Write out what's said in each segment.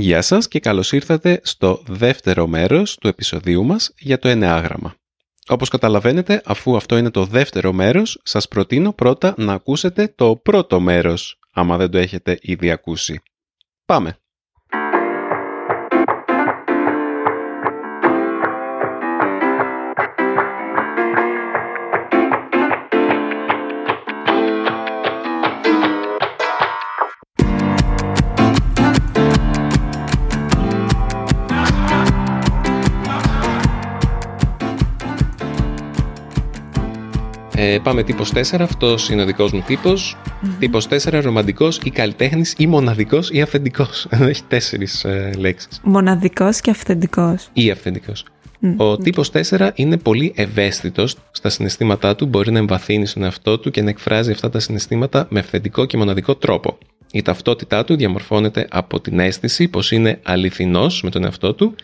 Γεια σας και καλώς ήρθατε στο δεύτερο μέρος του επεισοδίου μας για το ενεάγραμμα. Όπως καταλαβαίνετε, αφού αυτό είναι το δεύτερο μέρος, σας προτείνω πρώτα να ακούσετε το πρώτο μέρος, άμα δεν το έχετε ήδη ακούσει. Πάμε! Ε, πάμε τύπος 4, αυτός είναι ο δικός μου τύπος. Mm-hmm. Τύπος 4, ρομαντικός ή καλλιτέχνης ή μοναδικός ή αυθεντικός. Έχει τέσσερις ε, λέξεις. Μοναδικός και αυθεντικός. Ή αυθεντικός. Ο τύπος 4 είναι πολύ ευαίσθητος στα συναισθήματά του, μπορεί να εμβαθύνει στον εαυτό του και να εκφράζει αυτά τα συναισθήματα με αυθεντικό και μοναδικό τρόπο. Η ταυτότητά του διαμορφώνεται από την αίσθηση πως είναι αληθινός με τον εαυτό του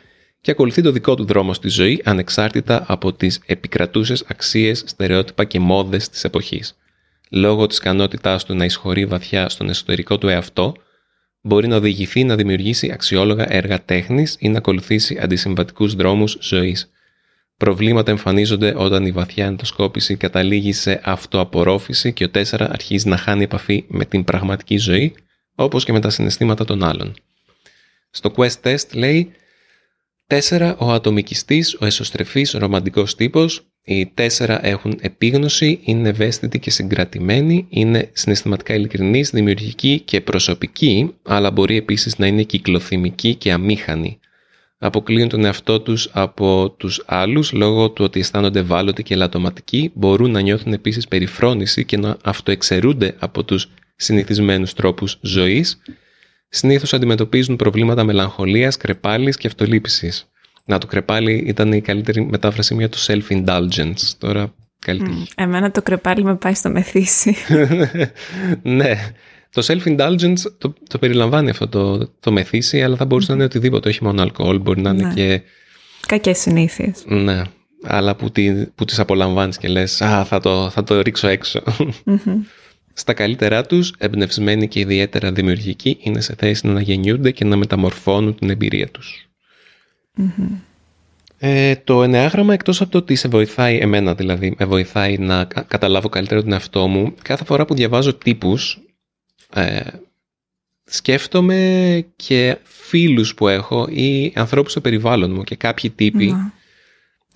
και ακολουθεί το δικό του δρόμο στη ζωή ανεξάρτητα από τις επικρατούσες αξίες, στερεότυπα και μόδες της εποχής. Λόγω της ικανότητάς του να εισχωρεί βαθιά στον εσωτερικό του εαυτό, μπορεί να οδηγηθεί να δημιουργήσει αξιόλογα έργα τέχνης ή να ακολουθήσει αντισυμβατικούς δρόμους ζωής. Προβλήματα εμφανίζονται όταν η βαθιά ενδοσκόπηση καταλήγει σε αυτοαπορρόφηση και ο 4 αρχίζει να χάνει επαφή με την πραγματική ζωή, όπως και με τα συναισθήματα των άλλων. Στο Quest Test λέει 4. Ο ατομικιστής, ο εσωστρεφής, ο ρομαντικός τύπος. Οι 4 έχουν επίγνωση, είναι ευαίσθητοι και συγκρατημένοι, είναι συναισθηματικά ειλικρινείς, δημιουργικοί και προσωπικοί, αλλά μπορεί επίσης να είναι κυκλοθυμικοί και αμήχανοι. Αποκλείουν τον εαυτό τους από τους άλλους λόγω του ότι αισθάνονται ευάλωτοι και ελαττωματικοί, μπορούν να νιώθουν επίσης περιφρόνηση και να αυτοεξαιρούνται από τους συνηθισμένους τρόπους ζωής συνήθως αντιμετωπίζουν προβλήματα μελαγχολίας, κρεπάλης και αυτολύπησης. Να, το κρεπάλι ήταν η καλύτερη μετάφραση για το self-indulgence. Τώρα καλύτερη. Mm, εμένα το κρεπάλι με πάει στο μεθύσι. ναι. Το self-indulgence το, το περιλαμβάνει αυτό το, το μεθύσι, αλλά θα μπορούσε να είναι οτιδήποτε, όχι μόνο αλκοόλ, μπορεί να είναι ναι. και... Κακές συνήθειες. Ναι, αλλά που, τι, που τις απολαμβάνεις και λες «Α, θα το, θα το ρίξω έξω». Στα καλύτερά τους, εμπνευσμένοι και ιδιαίτερα δημιουργικοί, είναι σε θέση να αναγεννιούνται και να μεταμορφώνουν την εμπειρία τους. Ε, το ενεάγραμμα, εκτός από το ότι σε βοηθάει εμένα δηλαδή, με βοηθάει να καταλάβω καλύτερα τον εαυτό μου, κάθε φορά που διαβάζω τύπους, ε, σκέφτομαι και φίλους που έχω ή ανθρώπους στο περιβάλλον μου και κάποιοι τύποι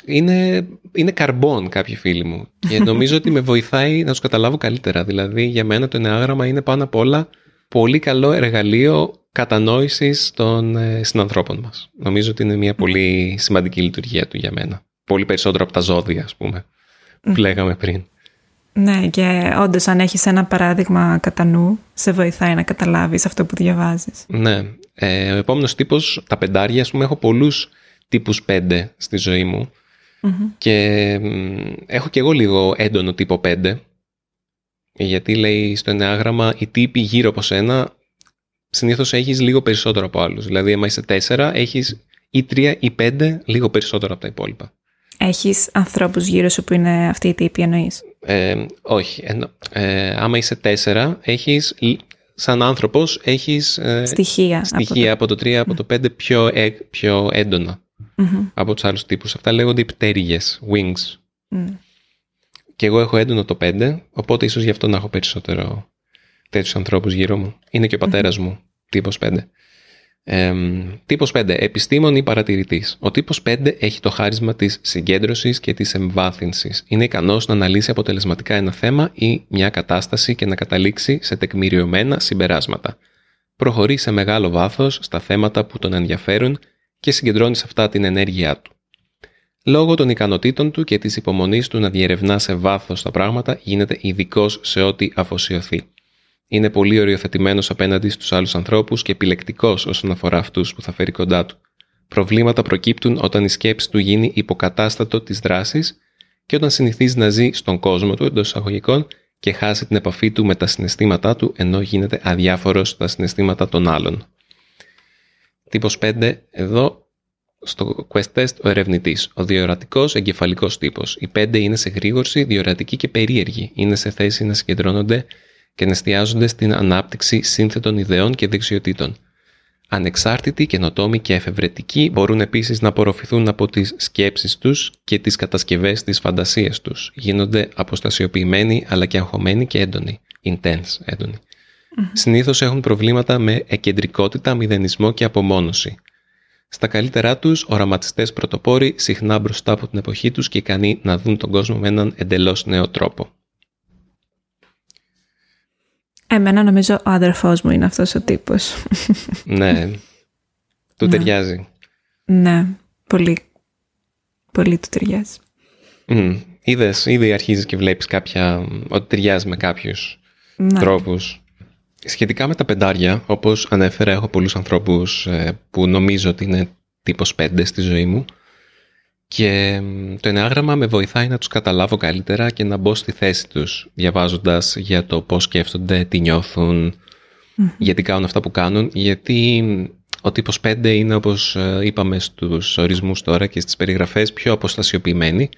είναι, είναι καρμπών κάποιοι φίλοι μου και νομίζω ότι με βοηθάει να τους καταλάβω καλύτερα. Δηλαδή για μένα το ενεάγραμμα είναι πάνω απ' όλα πολύ καλό εργαλείο κατανόησης των ε, συνανθρώπων μας. Νομίζω ότι είναι μια πολύ σημαντική λειτουργία του για μένα. Πολύ περισσότερο από τα ζώδια, ας πούμε, που λέγαμε πριν. Ναι, και όντως αν έχεις ένα παράδειγμα κατά νου, σε βοηθάει να καταλάβεις αυτό που διαβάζεις. Ναι. Ε, ο επόμενος τύπος, τα πεντάρια, ας πούμε, έχω πολλούς τύπους πέντε στη ζωή μου. Και έχω και εγώ λίγο έντονο τύπο 5. Γιατί λέει στο ενεάγραμμα οι τύποι γύρω από σένα συνήθως έχεις λίγο περισσότερο από άλλους. Δηλαδή, άμα είσαι 4, έχεις ή 3 ή 5 λίγο περισσότερο από τα υπόλοιπα. Έχεις ανθρώπους γύρω σου που είναι αυτοί οι τύποι εννοείς; Ε, όχι. ε, άμα είσαι 4, έχεις σαν άνθρωπος έχεις ε, στοιχεία, στοιχεία από, το... 3, από το 5 πιο, ε, πιο έντονα mm-hmm. από τους άλλους τύπους. Αυτά λέγονται πτέρυγε, wings. Mm. Και εγώ έχω έντονο το 5, οπότε ίσως γι' αυτό να έχω περισσότερο τέτοιους ανθρώπους γύρω μου. Είναι και ο πατέρας mm-hmm. μου, τύπος 5. Ε, τύπος 5. Επιστήμον ή παρατηρητής. Ο τύπος 5 έχει το χάρισμα της συγκέντρωσης και της εμβάθυνσης. Είναι ικανός να αναλύσει αποτελεσματικά ένα θέμα ή μια κατάσταση και να καταλήξει σε τεκμηριωμένα συμπεράσματα. Προχωρεί σε μεγάλο βάθος στα θέματα που τον ενδιαφέρουν και συγκεντρώνει σε αυτά την ενέργειά του. Λόγω των ικανοτήτων του και της υπομονής του να διερευνά σε βάθος τα πράγματα, γίνεται ειδικός σε ό,τι αφοσιωθεί. Είναι πολύ οριοθετημένος απέναντι στους άλλους ανθρώπους και επιλεκτικός όσον αφορά αυτούς που θα φέρει κοντά του. Προβλήματα προκύπτουν όταν η σκέψη του γίνει υποκατάστατο της δράσης και όταν συνηθίζει να ζει στον κόσμο του εντός εισαγωγικών και χάσει την επαφή του με τα συναισθήματά του ενώ γίνεται αδιάφορος στα συναισθήματα των άλλων. Τύπος 5, εδώ στο quest test ο ερευνητής. Ο διορατικός εγκεφαλικός τύπος. Οι 5 είναι σε γρήγορση, διορατική και περίεργη. Είναι σε θέση να συγκεντρώνονται και να εστιάζονται στην ανάπτυξη σύνθετων ιδεών και δεξιοτήτων. Ανεξάρτητοι, καινοτόμοι και εφευρετικοί μπορούν επίσης να απορροφηθούν από τις σκέψεις τους και τις κατασκευές της φαντασίας τους. Γίνονται αποστασιοποιημένοι αλλά και αγχωμένοι και έντονοι. Intense, έντονοι. Συνήθως έχουν προβλήματα με εκεντρικότητα, μηδενισμό και απομόνωση. Στα καλύτερά τους, οραματιστές πρωτοπόροι, συχνά μπροστά από την εποχή τους και ικανοί να δουν τον κόσμο με έναν εντελώς νέο τρόπο. Εμένα νομίζω ο αδερφός μου είναι αυτός ο τύπος. ναι, του ναι. ταιριάζει. Ναι, πολύ, πολύ του ταιριάζει. Mm. Είδες, ήδη αρχίζεις και βλέπεις κάποια, ότι ταιριάζει με κάποιους ναι. τρόπους. Σχετικά με τα πεντάρια, όπως ανέφερα, έχω πολλούς ανθρώπους ε, που νομίζω ότι είναι τύπος πέντε στη ζωή μου και το ενάγραμμα με βοηθάει να τους καταλάβω καλύτερα και να μπω στη θέση τους διαβάζοντας για το πώς σκέφτονται, τι νιώθουν, γιατί κάνουν αυτά που κάνουν, γιατί ο τύπος 5 είναι όπως ε, είπαμε στους ορισμούς τώρα και στις περιγραφές πιο αποστασιοποιημένοι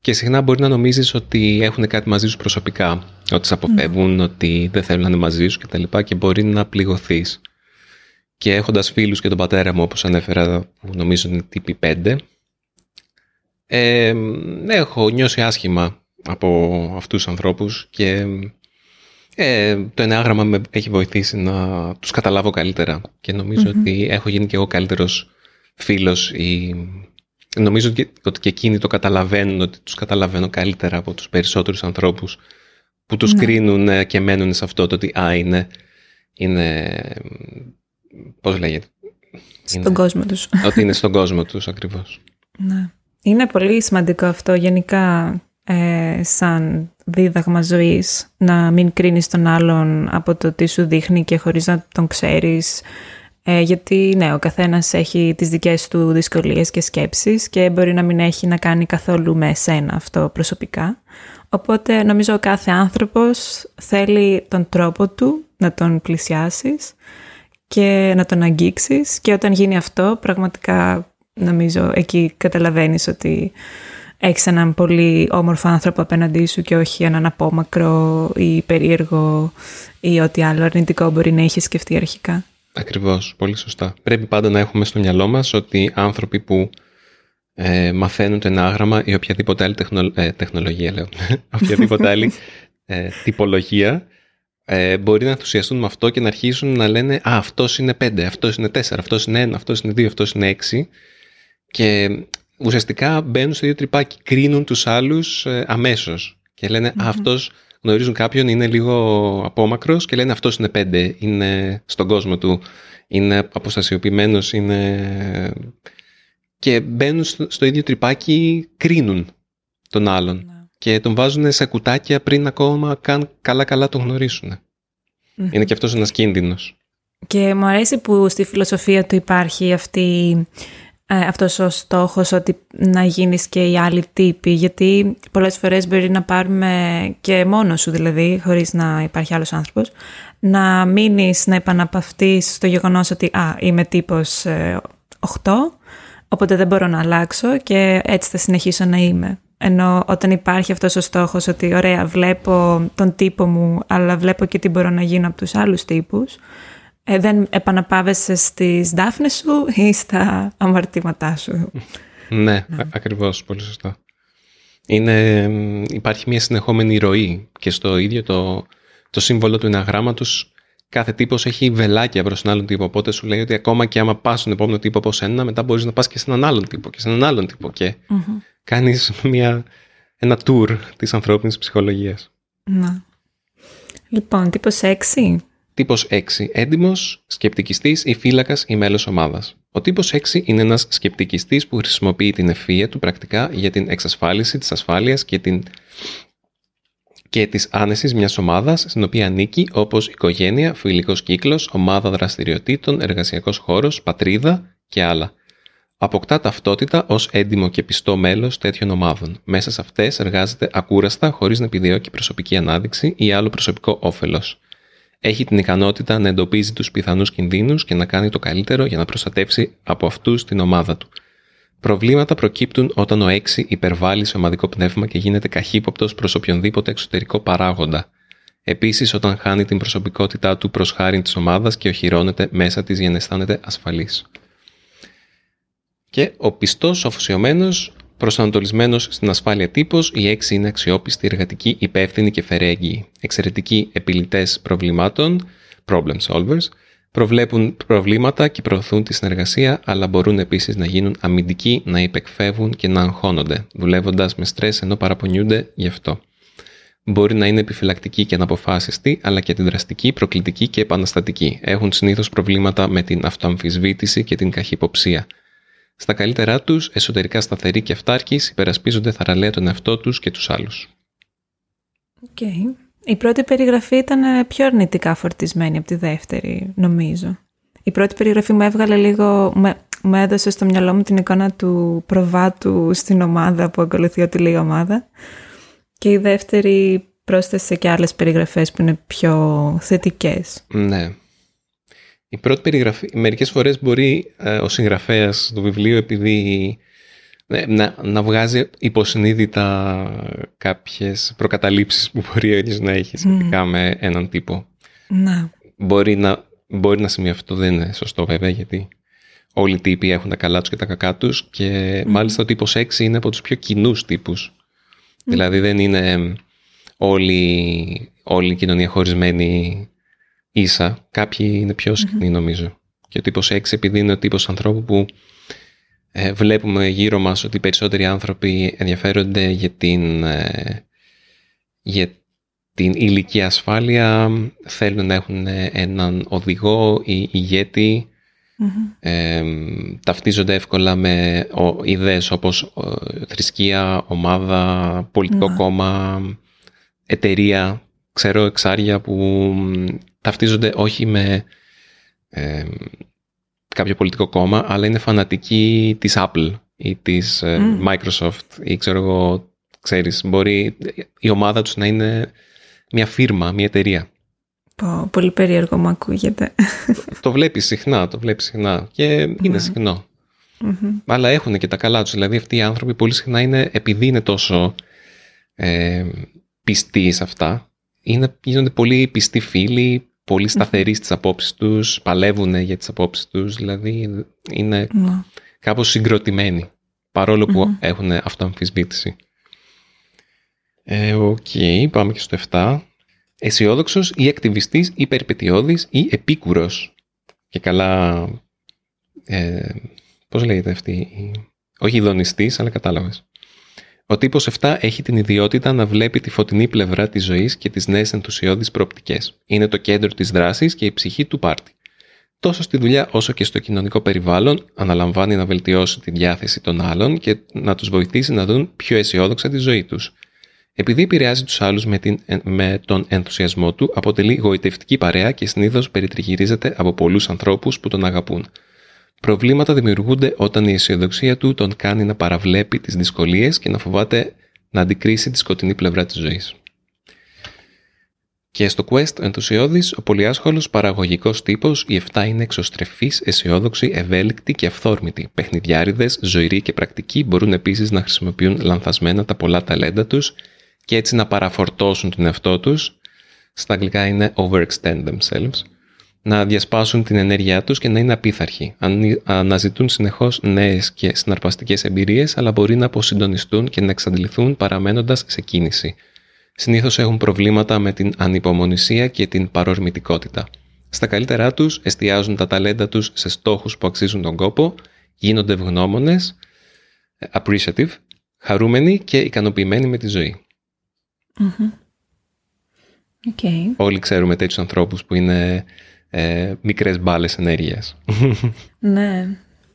και συχνά μπορεί να νομίζεις ότι έχουν κάτι μαζί σου προσωπικά, ότι σε αποφεύγουν, ότι δεν θέλουν να είναι μαζί σου κτλ. Και, και μπορεί να πληγωθείς. Και έχοντας φίλους και τον πατέρα μου όπως ανέφερα που νομίζω είναι τύπη 5 ε, έχω νιώσει άσχημα από αυτούς τους ανθρώπους και ε, το ενάγραμμα με έχει βοηθήσει να τους καταλάβω καλύτερα και νομιζω ότι έχω γίνει και εγώ καλύτερος φίλος ή νομίζω ότι και εκείνοι το καταλαβαίνουν ότι τους καταλαβαίνω καλύτερα από τους περισσότερους ανθρώπους που τους ναι. κρίνουν και μένουν σε αυτό το ότι α, είναι, είναι πώς λέγεται στον κόσμο τους ότι είναι στον κόσμο τους ακριβώς ναι. Είναι πολύ σημαντικό αυτό γενικά ε, σαν δίδαγμα ζωής να μην κρίνεις τον άλλον από το τι σου δείχνει και χωρίς να τον ξέρεις ε, γιατί ναι, ο καθένας έχει τις δικές του δυσκολίες και σκέψεις και μπορεί να μην έχει να κάνει καθόλου με εσένα αυτό προσωπικά. Οπότε νομίζω ο κάθε άνθρωπος θέλει τον τρόπο του να τον πλησιάσεις και να τον αγγίξεις και όταν γίνει αυτό πραγματικά νομίζω εκεί καταλαβαίνεις ότι έχεις έναν πολύ όμορφο άνθρωπο απέναντί σου και όχι έναν απόμακρο ή περίεργο ή ό,τι άλλο αρνητικό μπορεί να είχες σκεφτεί αρχικά. Ακριβώς, πολύ σωστά. Πρέπει πάντα να έχουμε στο μυαλό μας ότι άνθρωποι που ε, μαθαίνουν το ενάγραμμα ή οποιαδήποτε άλλη ε, τεχνολογία, λέω, οποιαδήποτε άλλη ε, τυπολογία, ε, μπορεί να ενθουσιαστούν με αυτό και να αρχίσουν να λένε «Α, αυτός είναι 5, αυτός είναι 4, αυτός είναι 1, αυτός είναι 2, αυτός είναι 6» και ουσιαστικά μπαίνουν στο ίδιο τρυπάκι, κρίνουν τους άλλους ε, αμέσως και λένε αυτός γνωρίζουν κάποιον, είναι λίγο απόμακρος και λένε αυτός είναι πέντε, είναι στον κόσμο του, είναι αποστασιοποιημένος, είναι... Και μπαίνουν στο, ίδιο τρυπάκι, κρίνουν τον άλλον ναι. και τον βάζουν σε κουτάκια πριν ακόμα καν καλά-καλά τον γνωρίσουν. Είναι και αυτός ένας κίνδυνος. Και μου αρέσει που στη φιλοσοφία του υπάρχει αυτή ε, αυτός ο στόχος ότι να γίνεις και οι άλλοι τύποι γιατί πολλές φορές μπορεί να πάρουμε και μόνος σου δηλαδή χωρίς να υπάρχει άλλος άνθρωπος να μείνεις να επαναπαυτείς στο γεγονός ότι α, είμαι τύπος 8 ε, οπότε δεν μπορώ να αλλάξω και έτσι θα συνεχίσω να είμαι. Ενώ όταν υπάρχει αυτός ο στόχος ότι ωραία βλέπω τον τύπο μου αλλά βλέπω και τι μπορώ να γίνω από τους άλλους τύπους ε, δεν επαναπάβεσαι στις δάφνες σου ή στα αμαρτήματά σου; ναι, ναι. ακριβώς, πολύ σωστά. Είναι, υπάρχει μια συνεχόμενη ροή και στο ίδιο το, το σύμβολο του εναγράμματος κάθε τύπος έχει βελάκια προς έναν άλλον τύπο. Οπότε σου λέει ότι ακόμα και άμα πας στον επόμενο τύπο από σένα, μετά μπορείς να πας και σε έναν άλλον τύπο και σε έναν άλλον τύπο και mm κάνεις μια, ένα tour της ανθρώπινης ψυχολογίας. Να. Λοιπόν, τύπος 6. Τύπος 6. Έντιμος, σκεπτικιστής ή φύλακας ή μέλος ομάδας. Ο τύπος 6 είναι ένας σκεπτικιστής που χρησιμοποιεί την ευφυα του πρακτικά για την εξασφάλιση της ασφάλειας και, την... και της άνεσης μιας ομάδας στην οποία ανήκει όπως οικογένεια, φιλικός κύκλος, ομάδα δραστηριοτήτων, εργασιακός χώρος, πατρίδα και άλλα. Αποκτά ταυτότητα ως έντιμο και πιστό μέλος τέτοιων ομάδων. Μέσα σε αυτές εργάζεται ακούραστα χωρίς να επιδιώκει προσωπική ανάδειξη ή άλλο προσωπικό όφελος έχει την ικανότητα να εντοπίζει τους πιθανούς κινδύνους και να κάνει το καλύτερο για να προστατεύσει από αυτούς την ομάδα του. Προβλήματα προκύπτουν όταν ο 6 υπερβάλλει σε ομαδικό πνεύμα και γίνεται καχύποπτος προς οποιονδήποτε εξωτερικό παράγοντα. Επίσης όταν χάνει την προσωπικότητά του προς χάρη της ομάδας και οχυρώνεται μέσα της για να αισθάνεται ασφαλής. Και ο πιστός, ο αφοσιωμένος, προσανατολισμένος στην ασφάλεια τύπος, οι έξι είναι αξιόπιστοι, εργατικοί, υπεύθυνοι και φερέγγιοι. Εξαιρετικοί επιλητές προβλημάτων, problem solvers, προβλέπουν προβλήματα και προωθούν τη συνεργασία, αλλά μπορούν επίσης να γίνουν αμυντικοί, να υπεκφεύγουν και να αγχώνονται, δουλεύοντας με στρες ενώ παραπονιούνται γι' αυτό. Μπορεί να είναι επιφυλακτικοί και αναποφάσιστοι, αλλά και αντιδραστικοί, προκλητικοί και επαναστατικοί. Έχουν συνήθως προβλήματα με την αυτοαμφισβήτηση και την καχυποψία. Στα καλύτερά τους, εσωτερικά σταθεροί και αυτάρκεις, υπερασπίζονται θαραλέα τον εαυτό τους και τους άλλους. Okay. Η πρώτη περιγραφή ήταν πιο αρνητικά φορτισμένη από τη δεύτερη, νομίζω. Η πρώτη περιγραφή μου έβγαλε λίγο, με, έδωσε στο μυαλό μου την εικόνα του προβάτου στην ομάδα που ακολουθεί ό,τι λέει η ομάδα. Και η δεύτερη πρόσθεσε και άλλες περιγραφές που είναι πιο θετικές. Ναι. Η πρώτη περιγραφή, μερικές φορές μπορεί ε, ο συγγραφέας του βιβλίου επειδή ναι, να, να βγάζει υποσυνείδητα κάποιες προκαταλήψεις που μπορεί ο να έχει σχετικά με έναν τύπο. Να. Μπορεί να, μπορεί να σημαίνει αυτό, δεν είναι σωστό βέβαια, γιατί όλοι οι τύποι έχουν τα καλά τους και τα κακά τους και μάλιστα ο τύπος 6 είναι από τους πιο κοινούς τύπους. Δηλαδή δεν είναι όλη, όλη η κοινωνία χωρισμένη ίσα. Κάποιοι είναι πιο συχνοί νομίζω. Και ο τύπος 6 επειδή είναι ο τύπος ανθρώπου που ε, βλέπουμε γύρω μας ότι οι περισσότεροι άνθρωποι ενδιαφέρονται για την, ε, για την ηλική ασφάλεια, θέλουν να έχουν έναν οδηγό ή ηγέτη, ε, ταυτίζονται εύκολα με ο, ιδέες όπως θρησκεία, ομάδα, πολιτικό ναι. κόμμα, εταιρεία. Ξέρω εξάρια που ταυτίζονται όχι με κάποιο πολιτικό κόμμα, αλλά είναι φανατικοί της Apple ή της ε, Microsoft ή ξέρω εγώ, ξέρεις, μπορεί η ομάδα τους να είναι μια φίρμα, μια εταιρεία. Πω, πολύ περίεργο μου ακούγεται. Το, βλέπεις συχνά, το βλέπεις συχνά και είναι ναι. συχνο Αλλά έχουν και τα καλά τους, δηλαδή αυτοί οι άνθρωποι πολύ συχνά είναι, επειδή είναι τόσο ε, πιστοί σε αυτά, είναι, γίνονται πολύ πιστοί φίλοι, πολύ σταθεροί στις απόψεις τους, παλεύουν για τις απόψεις τους, δηλαδή είναι mm. κάπως συγκροτημένοι, παρόλο που έχουν αυτοαμφισβήτηση. Ε, OK, okay, πάμε και στο 7. Αισιόδοξος ή ακτιβιστής ή περιπετειώδης ή επικούρειος. Και καλά, ε, πώς λέγεται αυτή, όχι ειδονιστής, αλλά κατάλαβες. Ο τύπος 7 έχει την ιδιότητα να βλέπει τη φωτεινή πλευρά της ζωής και τις νέες ενθουσιώδεις προοπτικές. Είναι το κέντρο της δράσης και η ψυχή του πάρτι. Τόσο στη δουλειά όσο και στο κοινωνικό περιβάλλον αναλαμβάνει να βελτιώσει τη διάθεση των άλλων και να τους βοηθήσει να δουν πιο αισιόδοξα τη ζωή τους. Επειδή επηρεάζει τους άλλους με, με τον ενθουσιασμό του, αποτελεί γοητευτική παρέα και συνήθως περιτριγυρίζεται από πολλούς ανθρώπους που τον αγαπούν. Προβλήματα δημιουργούνται όταν η αισιοδοξία του τον κάνει να παραβλέπει τις δυσκολίες και να φοβάται να αντικρίσει τη σκοτεινή πλευρά της ζωής. Και στο Quest ο ενθουσιώδης, ο πολυάσχολος παραγωγικός τύπος, οι 7 είναι εξωστρεφείς, αισιόδοξοι, ευέλικτοι και αυθόρμητοι. Παιχνιδιάριδες, ζωηροί και πρακτικοί μπορούν επίσης να χρησιμοποιούν λανθασμένα τα πολλά ταλέντα τους και έτσι να παραφορτώσουν τον εαυτό τους. Στα αγγλικά είναι overextend themselves να διασπάσουν την ενέργειά τους και να είναι απίθαρχοι. Αναζητούν συνεχώς νέες και συναρπαστικές εμπειρίες, αλλά μπορεί να αποσυντονιστούν και να εξαντληθούν παραμένοντας σε κίνηση. Συνήθως έχουν προβλήματα με την ανυπομονησία και την παρορμητικότητα. Στα καλύτερά τους εστιάζουν τα ταλέντα τους σε στόχους που αξίζουν τον κόπο, γίνονται ευγνώμονες, appreciative, χαρούμενοι και ικανοποιημένοι με τη ζωή. Okay. Όλοι ξέρουμε τέτοιους ανθρώπους που είναι ε, μικρές μπάλες ενέργειας. Ναι.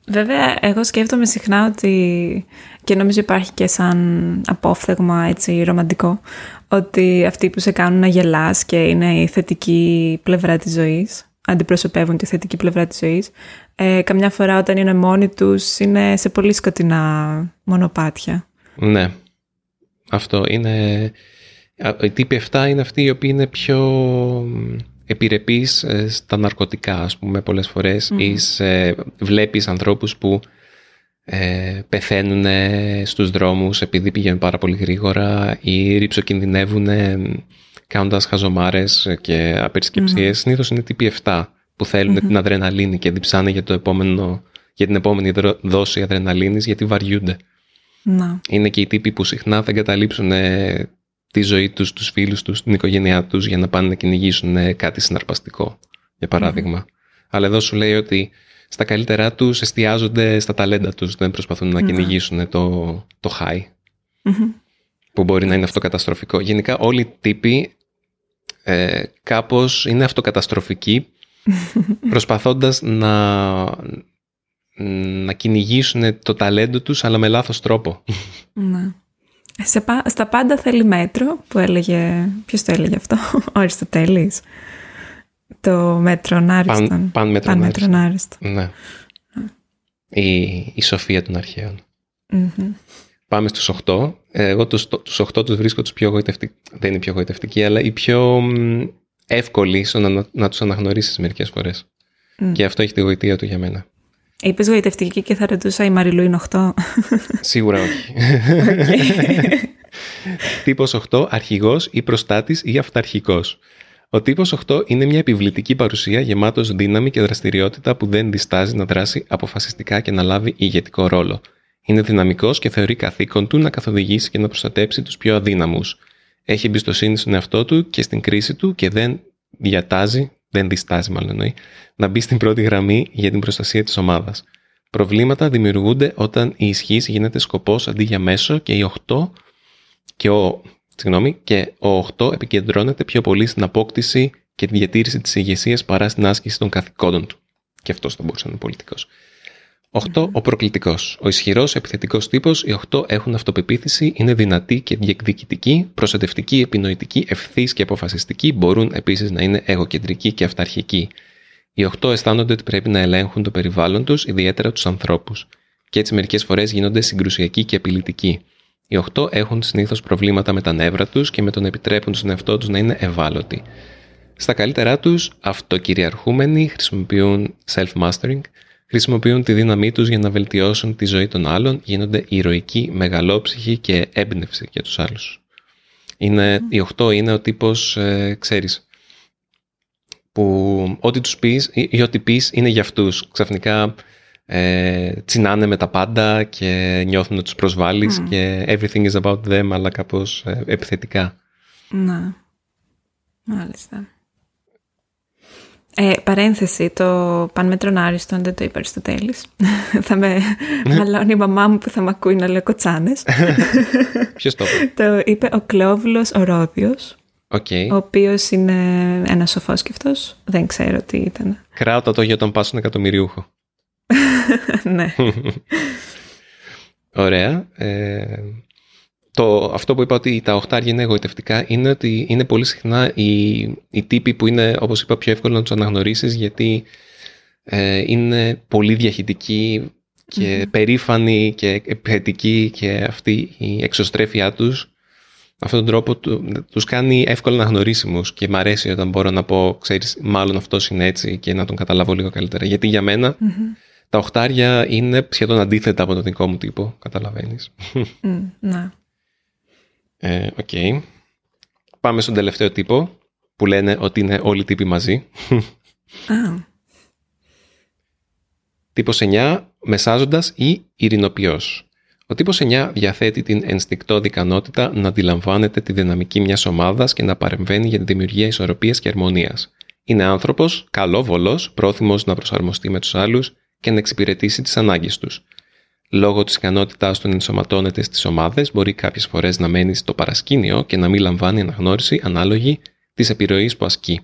Βέβαια, εγώ σκέφτομαι συχνά ότι και νομίζω υπάρχει και σαν απόφθεγμα έτσι ρομαντικό ότι αυτοί που σε κάνουν να γελάς και είναι η θετική πλευρά της ζωής αντιπροσωπεύουν τη θετική πλευρά της ζωής ε, καμιά φορά όταν είναι μόνοι τους είναι σε πολύ σκοτεινά μονοπάτια. Ναι. Αυτό είναι... Οι τύποι 7 είναι αυτοί οι οποίοι είναι πιο επιρρεπείς ε, στα ναρκωτικά, ας πούμε, πολλές φορές ή σε, βλέπεις ανθρώπους που ε, πεθαίνουν στους δρόμους επειδή πηγαίνουν πάρα πολύ γρήγορα ή ρηψοκινδυνεύουν κάνοντας χαζομάρες και απερισκεψίες, mm-hmm. συνήθως είναι τύποι 7 που θελουν την αδρεναλίνη και διψάνε για, το επόμενο, για την επόμενη δόση αδρεναλίνης γιατί βαριούνται. Να. Είναι και οι τύποι που συχνά θα εγκαταλείψουν ε, τη ζωή τους, τους φίλους τους, την οικογένειά τους για να πάνε να κυνηγήσουν ε, κάτι συναρπαστικό, για παράδειγμα. Αλλά εδώ σου λέει ότι στα καλύτερά τους εστιάζονται στα ταλέντα τους, δεν προσπαθούν να κυνηγήσουν το, το high, που μπορεί να είναι αυτοκαταστροφικό. Γενικά όλοι οι τύποι ε, κάπως είναι αυτοκαταστροφικοί προσπαθώντας να, να κυνηγήσουν το ταλέντο τους αλλά με λάθος τρόπο. Ναι. Σε, στα πάντα θέλει μέτρο που έλεγε, ποιος το έλεγε αυτό, ο Αριστοτέλης. Το μέτρο άριστον. Παν, παν μέτρον άριστον. Ναι. Η, η σοφία των αρχαιων Πάμε στους 8. Εγώ τους, τους 8 τους βρίσκω τους πιο γοητευτικοί. Δεν είναι πιο γοητευτικοί, αλλά οι πιο εύκολοι στο να, να τους αναγνωρίσεις μερικές φορές. Και αυτό έχει τη γοητεία του για μένα. Είπες γοητευτική και θα ρωτούσα η Μαριλού είναι 8. Σίγουρα όχι. Okay. Τύπος 8, αρχηγός ή προστάτης ή αυταρχικός. Ο τύπος 8 είναι μια επιβλητική παρουσία γεμάτος δύναμη και δραστηριότητα που δεν διστάζει να δράσει αποφασιστικά και να λάβει ηγετικό ρόλο. Είναι δυναμικός και θεωρεί καθήκον του να καθοδηγήσει και να προστατέψει τους πιο αδύναμους. Έχει εμπιστοσύνη στον εαυτό του και στην κρίση του και δεν διατάζει, δεν διστάζει μάλλον εννοεί, να μπει στην πρώτη γραμμή για την προστασία της ομάδας. Προβλήματα δημιουργούνται όταν η ισχύς γίνεται σκοπός αντί για μέσο και η 8 και ο, συγγνώμη, και ο 8 επικεντρώνεται πιο πολύ στην απόκτηση και τη διατήρηση της ηγεσίας παρά στην άσκηση των καθηκόντων του. Και αυτός θα μπορούσε να είναι πολιτικός. 8. Ο προκλητικός. Ο ισχυρός επιθετικός τύπος, οι 8 έχουν αυτοπεποίθηση, είναι δυνατοί και διεκδικητικοί, προστατευτικοί, επινοητικοί, ευθύς και αποφασιστικοί, μπορούν επίσης να είναι εγωκεντρικοί και αυταρχικοί. Οι 8 αισθάνονται ότι πρέπει να ελέγχουν το περιβάλλον τους, ιδιαίτερα τους ανθρώπους. Και έτσι μερικές φορές γίνονται συγκρουσιακοί και απειλητικοί. Οι 8 έχουν συνήθως προβλήματα με τα νεύρα τους και με τον επιτρέπουν στον εαυτό τους να είναι ευάλωτοι. Στα καλύτερά τους, αυτοκυριαρχούμενοι χρησιμοποιούν self-mastering, χρησιμοποιούν τη δύναμή τους για να βελτιώσουν τη ζωή των άλλων, γίνονται ηρωικοί, μεγαλόψυχοι και έμπνευση για τους άλλους. Είναι, mm. Οι 8 είναι ο τύπος, ε, ξέρεις, που ό,τι τους πεις ή, ό,τι πεις είναι για αυτούς. Ξαφνικά ε, τσινάνε με τα πάντα και νιώθουν ότι τους προσβάλλεις και everything is about them, αλλά κάπως ε, επιθετικά. Ναι, μάλιστα. Ε, παρένθεση, το πανμέτρον άριστον δεν το είπε Αριστοτέλης. θα με ναι. μαλώνει η μαμά μου που θα με ακούει να λέω κοτσάνες. Ποιος το είπε; το είπε ο Κλόβουλος ο Ρόδιος. Okay. Ο οποίος είναι ένας σοφόσκευτος. Δεν ξέρω τι ήταν. Κράτα το για τον πάσον εκατομμυριούχο. ναι. Ωραία. Ε, το, αυτό που είπα ότι τα οχτάρια είναι εγωιτευτικά είναι ότι είναι πολύ συχνά οι, οι τύποι που είναι, όπως είπα, πιο εύκολο να τους αναγνωρίσεις γιατί ε, είναι πολύ διαχειτικοί και mm περήφανοι και επιθετικοί και αυτή η εξωστρέφειά τους αυτόν τον τρόπο του, τους κάνει εύκολα αναγνωρίσιμους και μ' αρέσει όταν μπορώ να πω, ξέρεις, μάλλον αυτός είναι έτσι και να τον καταλάβω λίγο καλύτερα. Γιατί για μενα τα οχτάρια είναι σχεδόν αντίθετα από τον δικό μου τύπο, καταλαβαίνεις. Mm, ναι. Ε, okay. Πάμε στον τελευταίο τύπο που λένε ότι είναι όλοι οι τύποι μαζί. Ah. Τύπος 9, μεσάζοντας ή ειρηνοποιός. Ο τύπος 9 διαθέτει την ενστικτόδη ικανότητα να αντιλαμβάνεται τη δυναμική μιας ομάδας και να παρεμβαίνει για τη δημιουργία ισορροπίας και αρμονίας. Είναι άνθρωπος, καλόβολος, πρόθυμος να προσαρμοστεί με τους άλλους και να εξυπηρετήσει τις ανάγκες τους. Λόγω της ικανότητάς του να ενσωματώνεται στις ομάδες, μπορεί κάποιες φορές να μένει στο παρασκήνιο και να μην λαμβάνει αναγνώριση ανάλογη της επιρροής που ασκεί.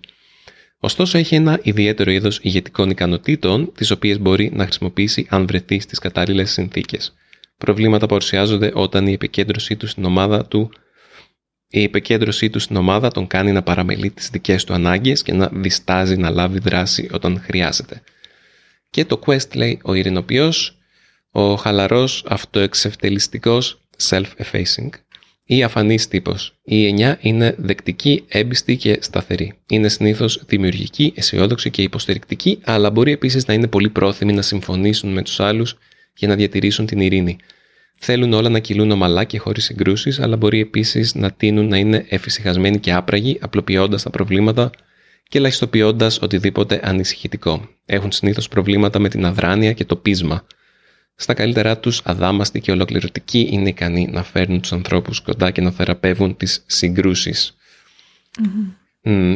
Ωστόσο, έχει ένα ιδιαίτερο είδος ηγετικών ικανοτήτων, τις οποίες μπορεί να χρησιμοποιήσει αν βρεθεί στις κατάλληλες συνθήκες. Προβλήματα παρουσιάζονται όταν η επικέντρωσή του στην ομάδα του η επικέντρωσή του στην ομάδα τον κάνει να παραμελεί τις δικές του ανάγκες και να διστάζει να λάβει δράση όταν χρειάζεται. Και το quest λέει ο ειρηνοποιός ο χαλαρός αυτοεξευτελιστικός self-effacing ή αφανής τύπος. Η εννιά είναι δεκτική, έμπιστη και σταθερή. Είναι συνήθως δημιουργική, αισιόδοξη και υποστηρικτική, αλλά μπορεί επίσης να είναι πολύ πρόθυμοι να συμφωνήσουν με τους άλλους για να διατηρήσουν την ειρήνη. Θέλουν όλα να κυλούν ομαλά και χωρίς συγκρούσεις, αλλά μπορεί επίσης να τείνουν να είναι εφησυχασμένοι και άπραγοι, απλοποιώντας τα προβλήματα και ελαχιστοποιώντας οτιδήποτε ανησυχητικό. Έχουν συνήθως προβλήματα με την αδράνεια και το πείσμα. Στα καλύτερά τους, αδάμαστοι και ολοκληρωτικοί είναι ικανοί να φέρνουν τους ανθρώπους κοντά και να θεραπεύουν τις συγκρούσεις.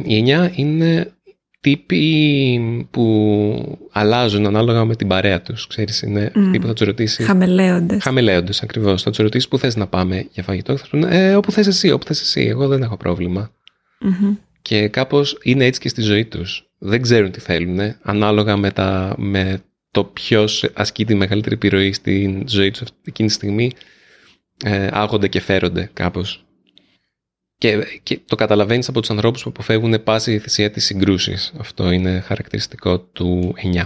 η εννιά είναι τύποι που αλλάζουν ανάλογα με την παρέα τους. Ξέρεις, είναι mm. τύποι που θα τους ρωτήσεις... Χαμελέοντες. Χαμελέοντες, ακριβώς. Θα τους ρωτήσεις που θες να πάμε για φαγητό. Θα σου πούνε, ε, όπου θες εσύ, όπου θες εσύ. Εγώ δεν έχω πρόβλημα. Και κάπως είναι έτσι και στη ζωή τους. Δεν ξέρουν τι θέλουν, ανάλογα με, τα, με το ποιος ασκεί τη μεγαλύτερη επιρροή στην ζωή τους εκείνη τη στιγμή, ε, άγονται και φέρονται κάπως. Και, και το καταλαβαίνεις από τους ανθρώπους που αποφεύγουν πάση θυσία της συγκρούσης. Αυτό είναι χαρακτηριστικό του 9.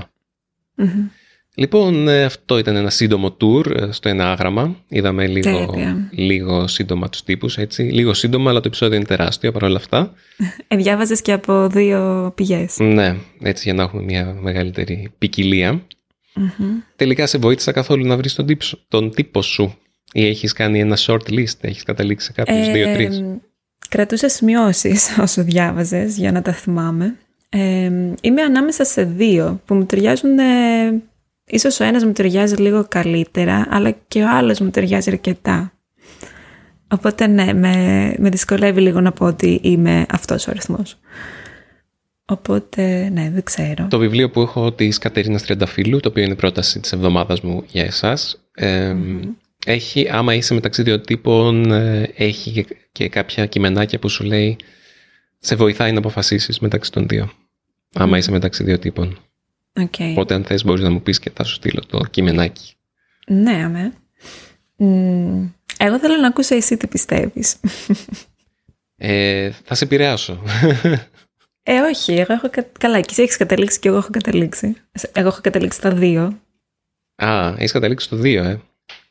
Λοιπόν, ε, αυτό ήταν ένα σύντομο tour ε, στο ενάγραμμα. Είδαμε λίγο, λίγο σύντομα τους τύπους, έτσι. Λίγο σύντομα, αλλά το επεισόδιο είναι τεράστιο παρόλα αυτά. Ε, και από δύο πηγές. Ναι, έτσι για να έχουμε μια μεγαλύτερη ποικιλία. Τελικά σε βοήθησα καθόλου να βρεις τον, τύπο, τον τύπο σου ή έχεις κάνει ένα short list, έχεις καταλήξει σε κάποιους ε, δύο-τρεις; Κρατούσα σημειώσει όσο διάβαζες για να τα θυμάμαι. Ε, είμαι ανάμεσα σε δύο που μου ταιριάζουν, ε, ίσως ο ένας μου ταιριάζει λίγο καλύτερα, αλλά και ο άλλος μου ταιριάζει αρκετά. Οπότε ναι, με, με δυσκολεύει λίγο να πω ότι είμαι αυτός ο αριθμός. Οπότε, ναι, δεν ξέρω. Το βιβλίο που έχω της Κατερίνας Τριανταφύλου, το οποίο είναι η πρόταση της εβδομάδας μου για εσάς, έχει, άμα είσαι μεταξύ δύο τύπων, ε, έχει και κάποια κειμενάκια που σου λέει σε βοηθάει να αποφασίσεις μεταξύ των δύο. Άμα είσαι μεταξύ δύο τύπων. Okay. Οπότε αν θες μπορείς να μου πεις και θα σου στείλω το κειμενάκι. Ναι, αμέ. Εγώ θέλω να ακούσω εσύ τι πιστεύεις. Ε, θα σε επηρεάσω. Ε, όχι, εγώ έχω. Καλά, και εσύ έχεις καταλήξει και εγώ έχω καταλήξει. Εγώ έχω καταλήξει στα δύο. Α, έχεις καταλήξει στο δύο, ε.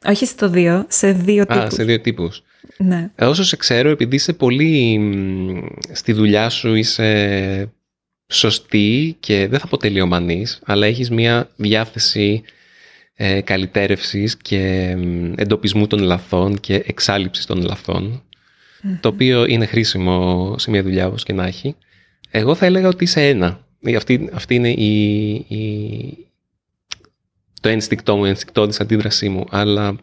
Όχι στο δύο, σε δύο τύπους. Α, σε δύο τύπους. Ναι. Ε, όσο σε ξέρω, επειδή είσαι πολύ στη δουλειά σου, είσαι σωστή και δεν θα πω τελειομανής, αλλά έχεις μια διάθεση ε, καλυτέρευσης και εντοπισμού των λαθών και εξάλληψης των λαθων το οποίο είναι χρήσιμο σε μια δουλειά όπως και να έχει. Εγώ θα έλεγα ότι είσαι ένα. Αυτή, αυτή είναι η, η, το ένστικτό μου, η ενστικτόδης αντίδρασή μου. Αλλά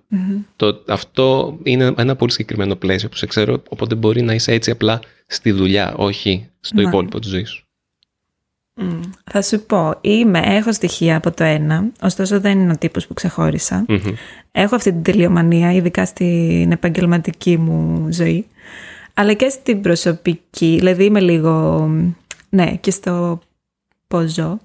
το, αυτό είναι ένα πολύ συγκεκριμένο πλαίσιο που σε ξέρω, οπότε μπορεί να είσαι έτσι απλά στη δουλειά, όχι στο ναι. υπόλοιπο της ζωής σου. Θα σου πω, είμαι, έχω στοιχεία από το ένα, ωστόσο δεν είναι ο τύπος που ξεχωρισα Έχω αυτή την τελειομανία, ειδικά στην επαγγελματική μου ζωή, αλλά και στην προσωπική, δηλαδή είμαι λίγο, ναι, και στο πώς ζω.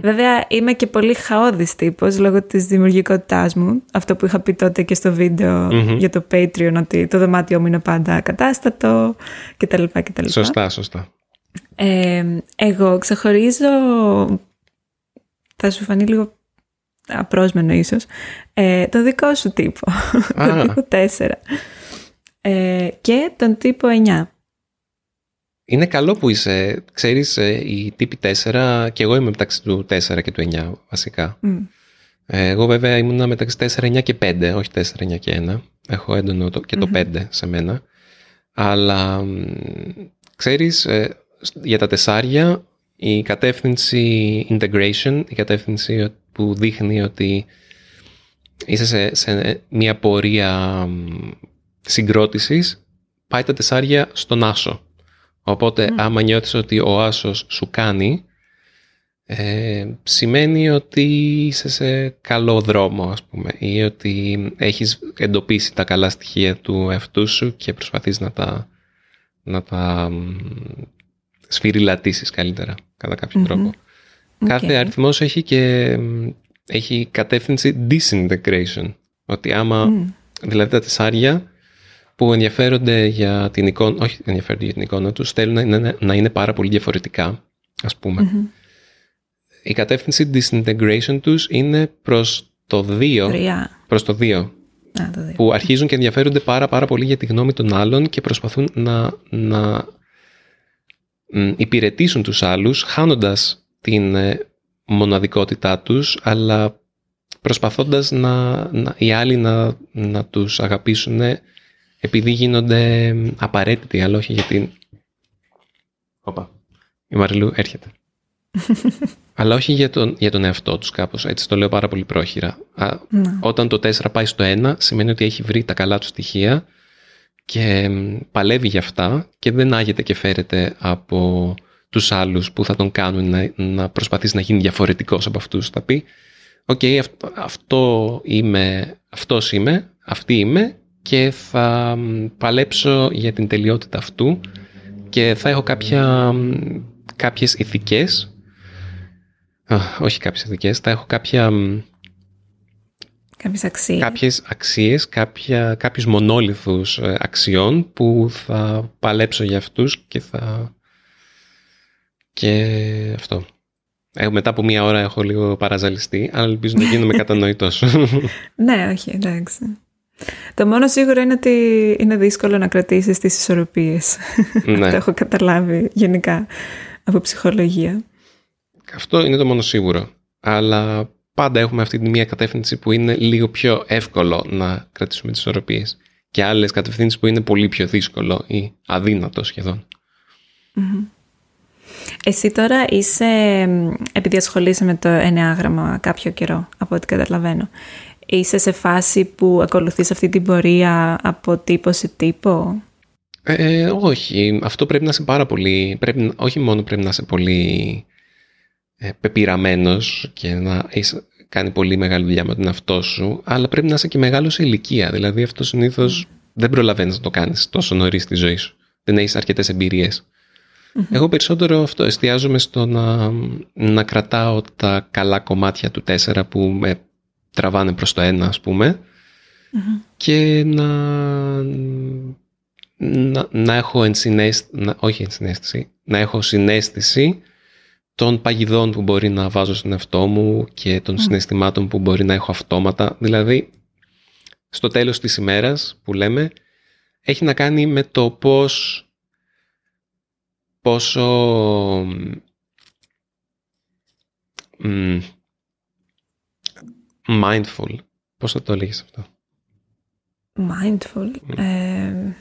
Βέβαια είμαι και πολύ χαόδης τύπος λόγω της δημιουργικότητάς μου. Αυτό που είχα πει τότε και στο βιντεο για το Patreon ότι το δωμάτιό μου είναι πάντα κατάστατο κτλ. κτλ. Σωστά, σωστά. Ε, εγώ ξεχωρίζω, θα σου φανεί λίγο απρόσμενο ίσως, ε, το δικό σου τύπο, το τύπο 4 ε, και τον τύπο 9. Είναι καλό που είσαι, ξέρεις, ε, η τύπη 4 και εγώ είμαι μεταξύ του 4 και του 9 βασικά. Ε, εγώ βέβαια ήμουν μεταξύ 4, 9 και 5, όχι 4, 9 και 1. Έχω έντονο το, και το 5 σε μένα. Αλλά ξέρεις, ε, για τα τεσσάρια η κατεύθυνση integration, η κατεύθυνση που δείχνει ότι είσαι σε, σε μια πορεία συγκρότησης, πάει τα τεσσάρια στον άσο. Οπότε mm. άμα νιώθεις ότι ο άσος σου κάνει, ε, σημαίνει ότι είσαι σε καλό δρόμο ας πούμε ή ότι έχεις εντοπίσει τα καλά στοιχεία του εαυτού σου και προσπαθείς να τα, να τα σφυριλατήσεις καλύτερα κατά κάποιο τρόπο. Κάθε αριθμός έχει και έχει κατεύθυνση disintegration. Ότι άμα, δηλαδή τα τεσσάρια που ενδιαφέρονται για την εικόνα, όχι ενδιαφέρονται για την εικόνα τους, θέλουν να είναι, να είναι πάρα πολύ διαφορετικά, ας πουμε Η κατεύθυνση disintegration τους είναι προς το 2, προς το 2, που αρχίζουν και ενδιαφέρονται πάρα πάρα πολύ για τη γνώμη των άλλων και προσπαθούν να, να υπηρετήσουν τους άλλους χάνοντας την ε, μοναδικότητά τους αλλά προσπαθώντας να, να, οι άλλοι να, να τους αγαπήσουν επειδή γίνονται απαραίτητοι, αλλά όχι γιατί... Όπα, η Μαριλού έρχεται. αλλά όχι για τον, για τον εαυτό τους κάπως, έτσι το λέω πάρα πολύ πρόχειρα. Ναι. Όταν το 4 πάει στο 1, σημαίνει ότι έχει βρει τα καλά του στοιχεία και παλεύει για αυτά και δεν άγεται και φέρεται από τους άλλους που θα τον κάνουν να, να προσπαθήσει να γίνει διαφορετικός από αυτούς. Θα πει, οκ, αυτό είμαι, αυτός είμαι, αυτή είμαι και θα παλέψω για την τελειότητα αυτού και θα έχω κάποια, κάποιες ηθικές, όχι κάποιες ηθικές, θα έχω κάποια... Κάποιες αξίες. Κάποιες αξίες, κάποια, κάποιους μονόλιθους ε, αξιών που θα παλέψω για αυτούς και θα και αυτό. Ε, μετά από μία ώρα έχω λίγο παραζαλιστεί, αλλά ελπίζω να γίνομαι κατανοητός. ναι, όχι, εντάξει. Το μόνο σίγουρο είναι ότι είναι δύσκολο να κρατήσεις τις ισορροπίες. Ναι. το έχω καταλάβει γενικά από ψυχολογία. Αυτό είναι το μόνο σίγουρο. Αλλά πάντα έχουμε αυτή τη μία κατεύθυνση που είναι λίγο πιο εύκολο να κρατήσουμε τις ισορροπίες. Και άλλες κατευθύνσεις που είναι πολύ πιο δύσκολο ή αδύνατο σχεδόν. Εσύ τώρα είσαι, επειδή ασχολείσαι με το εννεάγραμμα κάποιο καιρό, από ό,τι καταλαβαίνω, είσαι σε φάση που ακολουθείς αυτή την πορεία από τύπο σε τύπο; Ε, όχι, αυτό πρέπει να είσαι πάρα πολύ, πρέπει, όχι μόνο πρέπει να είσαι πολύ ε, πεπειραμένος και να είσαι, κάνει πολύ μεγάλη δουλειά με τον εαυτό σου, αλλά πρέπει να είσαι και μεγάλος σε ηλικία. Δηλαδή αυτό συνήθως mm. δεν προλαβαίνεις να το κάνεις τόσο νωρίς στη ζωή σου. Δεν έχεις αρκετές εμπειρίες. Εγώ περισσότερο αυτό εστιάζομαι στο να, να κρατάω τα καλά κομμάτια του 4 που με τραβάνε προς το 1 ας πουμε και να, να, να έχω ενσυναίσθηση, να, όχι ενσυναίσθηση, να έχω συνέστηση των παγιδών που μπορεί να βάζω στον εαυτό μου και των συναισθημάτων που μπορεί να έχω αυτόματα. Δηλαδή, στο τέλος της ημέρας που λέμε, έχει να κάνει με το πώς πόσο mindful. Πώς θα το έλεγες αυτό; Mindful. Ε...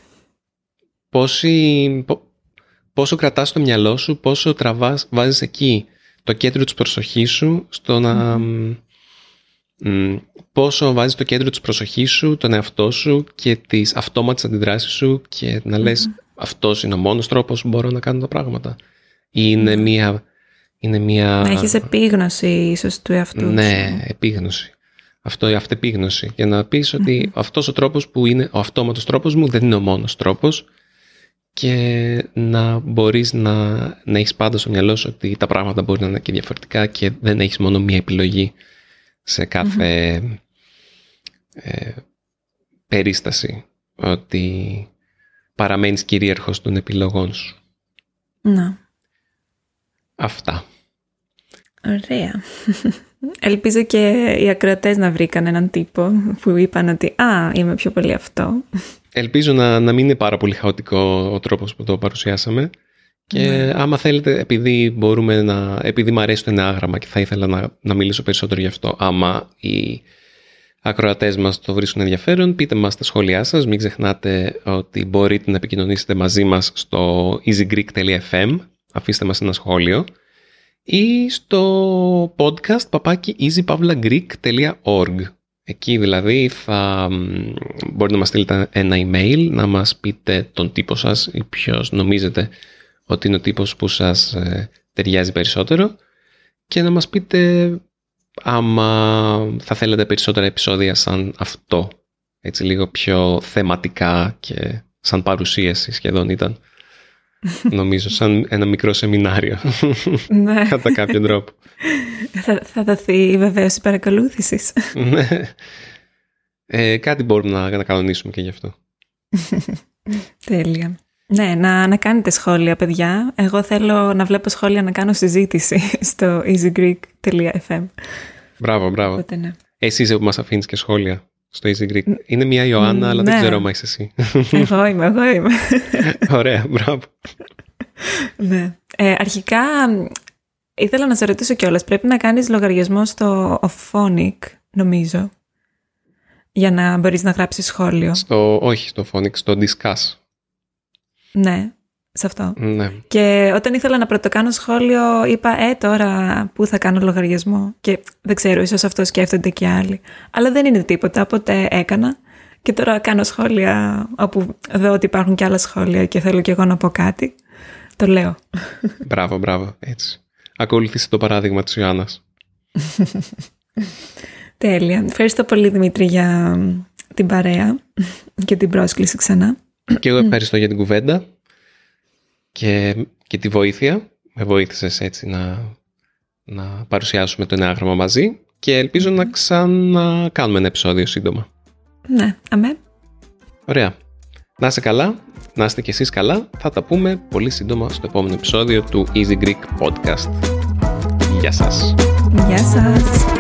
πόσο κρατάς το μυαλό σου, πόσο τραβάς, βάζεις εκεί το κέντρο της προσοχής σου στο να... πόσο βάζεις το κέντρο της προσοχής σου, τον εαυτό σου και τις αυτόματες αντιδράσεις σου και να λες αυτός είναι ο μόνος τρόπος που μπορώ να κάνω τα πράγματα. Ή είναι ναι. μία... Είναι μία... Να έχεις επίγνωση ίσως του εαυτού Ναι, επίγνωση. Αυτό η αυτεπίγνωση. Για να πεις ότι αυτός ο τρόπος που είναι ο αυτόματος τρόπος μου δεν είναι ο μόνος τρόπος και να μπορείς να, να έχεις πάντα στο μυαλό σου ότι τα πράγματα μπορεί να είναι και διαφορετικά και δεν έχεις μόνο μία επιλογή σε καθε ε, περίσταση. Ότι παραμένεις κυρίαρχος των επιλογών σου. Να. Αυτά. Ωραία. Ελπίζω και οι ακροατές να βρήκαν έναν τύπο που είπαν ότι «Α, είμαι πιο πολύ αυτό». Ελπίζω να, να μην είναι πάρα πολύ χαοτικό ο τρόπος που το παρουσιάσαμε. Και ναι. άμα θέλετε, επειδή μπορούμε να. επειδή μου αρέσει το ενάγραμμα και θα ήθελα να, να μιλήσω περισσότερο γι' αυτό, άμα η ακροατές μας το βρίσκουν ενδιαφέρον, πείτε μας τα σχόλιά σας. Μην ξεχνάτε ότι μπορείτε να επικοινωνήσετε μαζί μας στο easygreek.fm, αφήστε μας ένα σχόλιο, ή στο podcast παπάκι easypavlagreek.org. Εκεί δηλαδή θα μπορείτε να μας στείλετε ένα email, να μας πείτε τον τύπο σας ή ποιος νομίζετε ότι είναι ο τύπος που σας ε, ταιριάζει περισσότερο και να μας πείτε άμα θα θέλετε περισσότερα επεισόδια σαν αυτό. Έτσι λίγο πιο θεματικά και σαν παρουσίαση σχεδόν ήταν. Νομίζω σαν ένα μικρό σεμινάριο. Ναι. Κατά κάποιο τρόπο. Θα, θα δοθεί βεβαίω η παρακολούθησης. ναι. Ε, κάτι μπορούμε να, να κανονίσουμε και γι' αυτό. Τέλεια. Ναι, να, να κάνετε σχόλια, παιδιά. Εγώ θέλω να βλέπω σχόλια να κάνω συζήτηση στο easygreek.fm. Μπράβο, μπράβο. Οπότε, ναι. Εσύ είσαι που μας αφήνεις και σχόλια στο Easy Greek. Είναι μια Ιωάννα, αλλά δεν ναι. ξέρω αν είσαι εσύ. Εγώ είμαι, εγώ είμαι. Ωραία, μπράβο. ναι. Ε, αρχικά, ήθελα να σε ρωτήσω κιόλας, πρέπει να κάνεις λογαριασμό στο Ophonic νομίζω, για να μπορείς να γράψεις σχόλιο. Στο, όχι στο Phonics, στο Discuss. Ναι, σε αυτό. Ναι. Και όταν ήθελα να πρωτοκάνω σχόλιο, είπα, ε, τώρα πού θα κάνω λογαριασμό; Και δεν ξέρω, ίσως αυτό σκέφτονται και άλλοι. Αλλά δεν είναι τίποτα, οπότε έκανα. Και τώρα κάνω σχόλια όπου δω ότι υπάρχουν και άλλα σχόλια και θέλω και εγώ να πω κάτι. Το λέω. Μπράβο, μπράβο, έτσι. Ακολουθήστε το παράδειγμα της Ιωάννας. Τέλεια. Ευχαριστώ πολύ Δημήτρη για την παρέα και την πρόσκληση ξανά. Και εγώ ευχαριστώ για την κουβέντα και, και τη βοήθεια. Με βοήθησες έτσι να, να παρουσιάσουμε το ενάγραμμα μαζί και ελπίζω να ξανακάνουμε ένα επεισόδιο σύντομα. Ναι, αμέ. Ωραία. Να είστε καλά, να είστε κι εσείς καλά. Θα τα πούμε πολύ σύντομα στο επόμενο επεισόδιο του Easy Greek Podcast. Γεια σας. Γεια σας.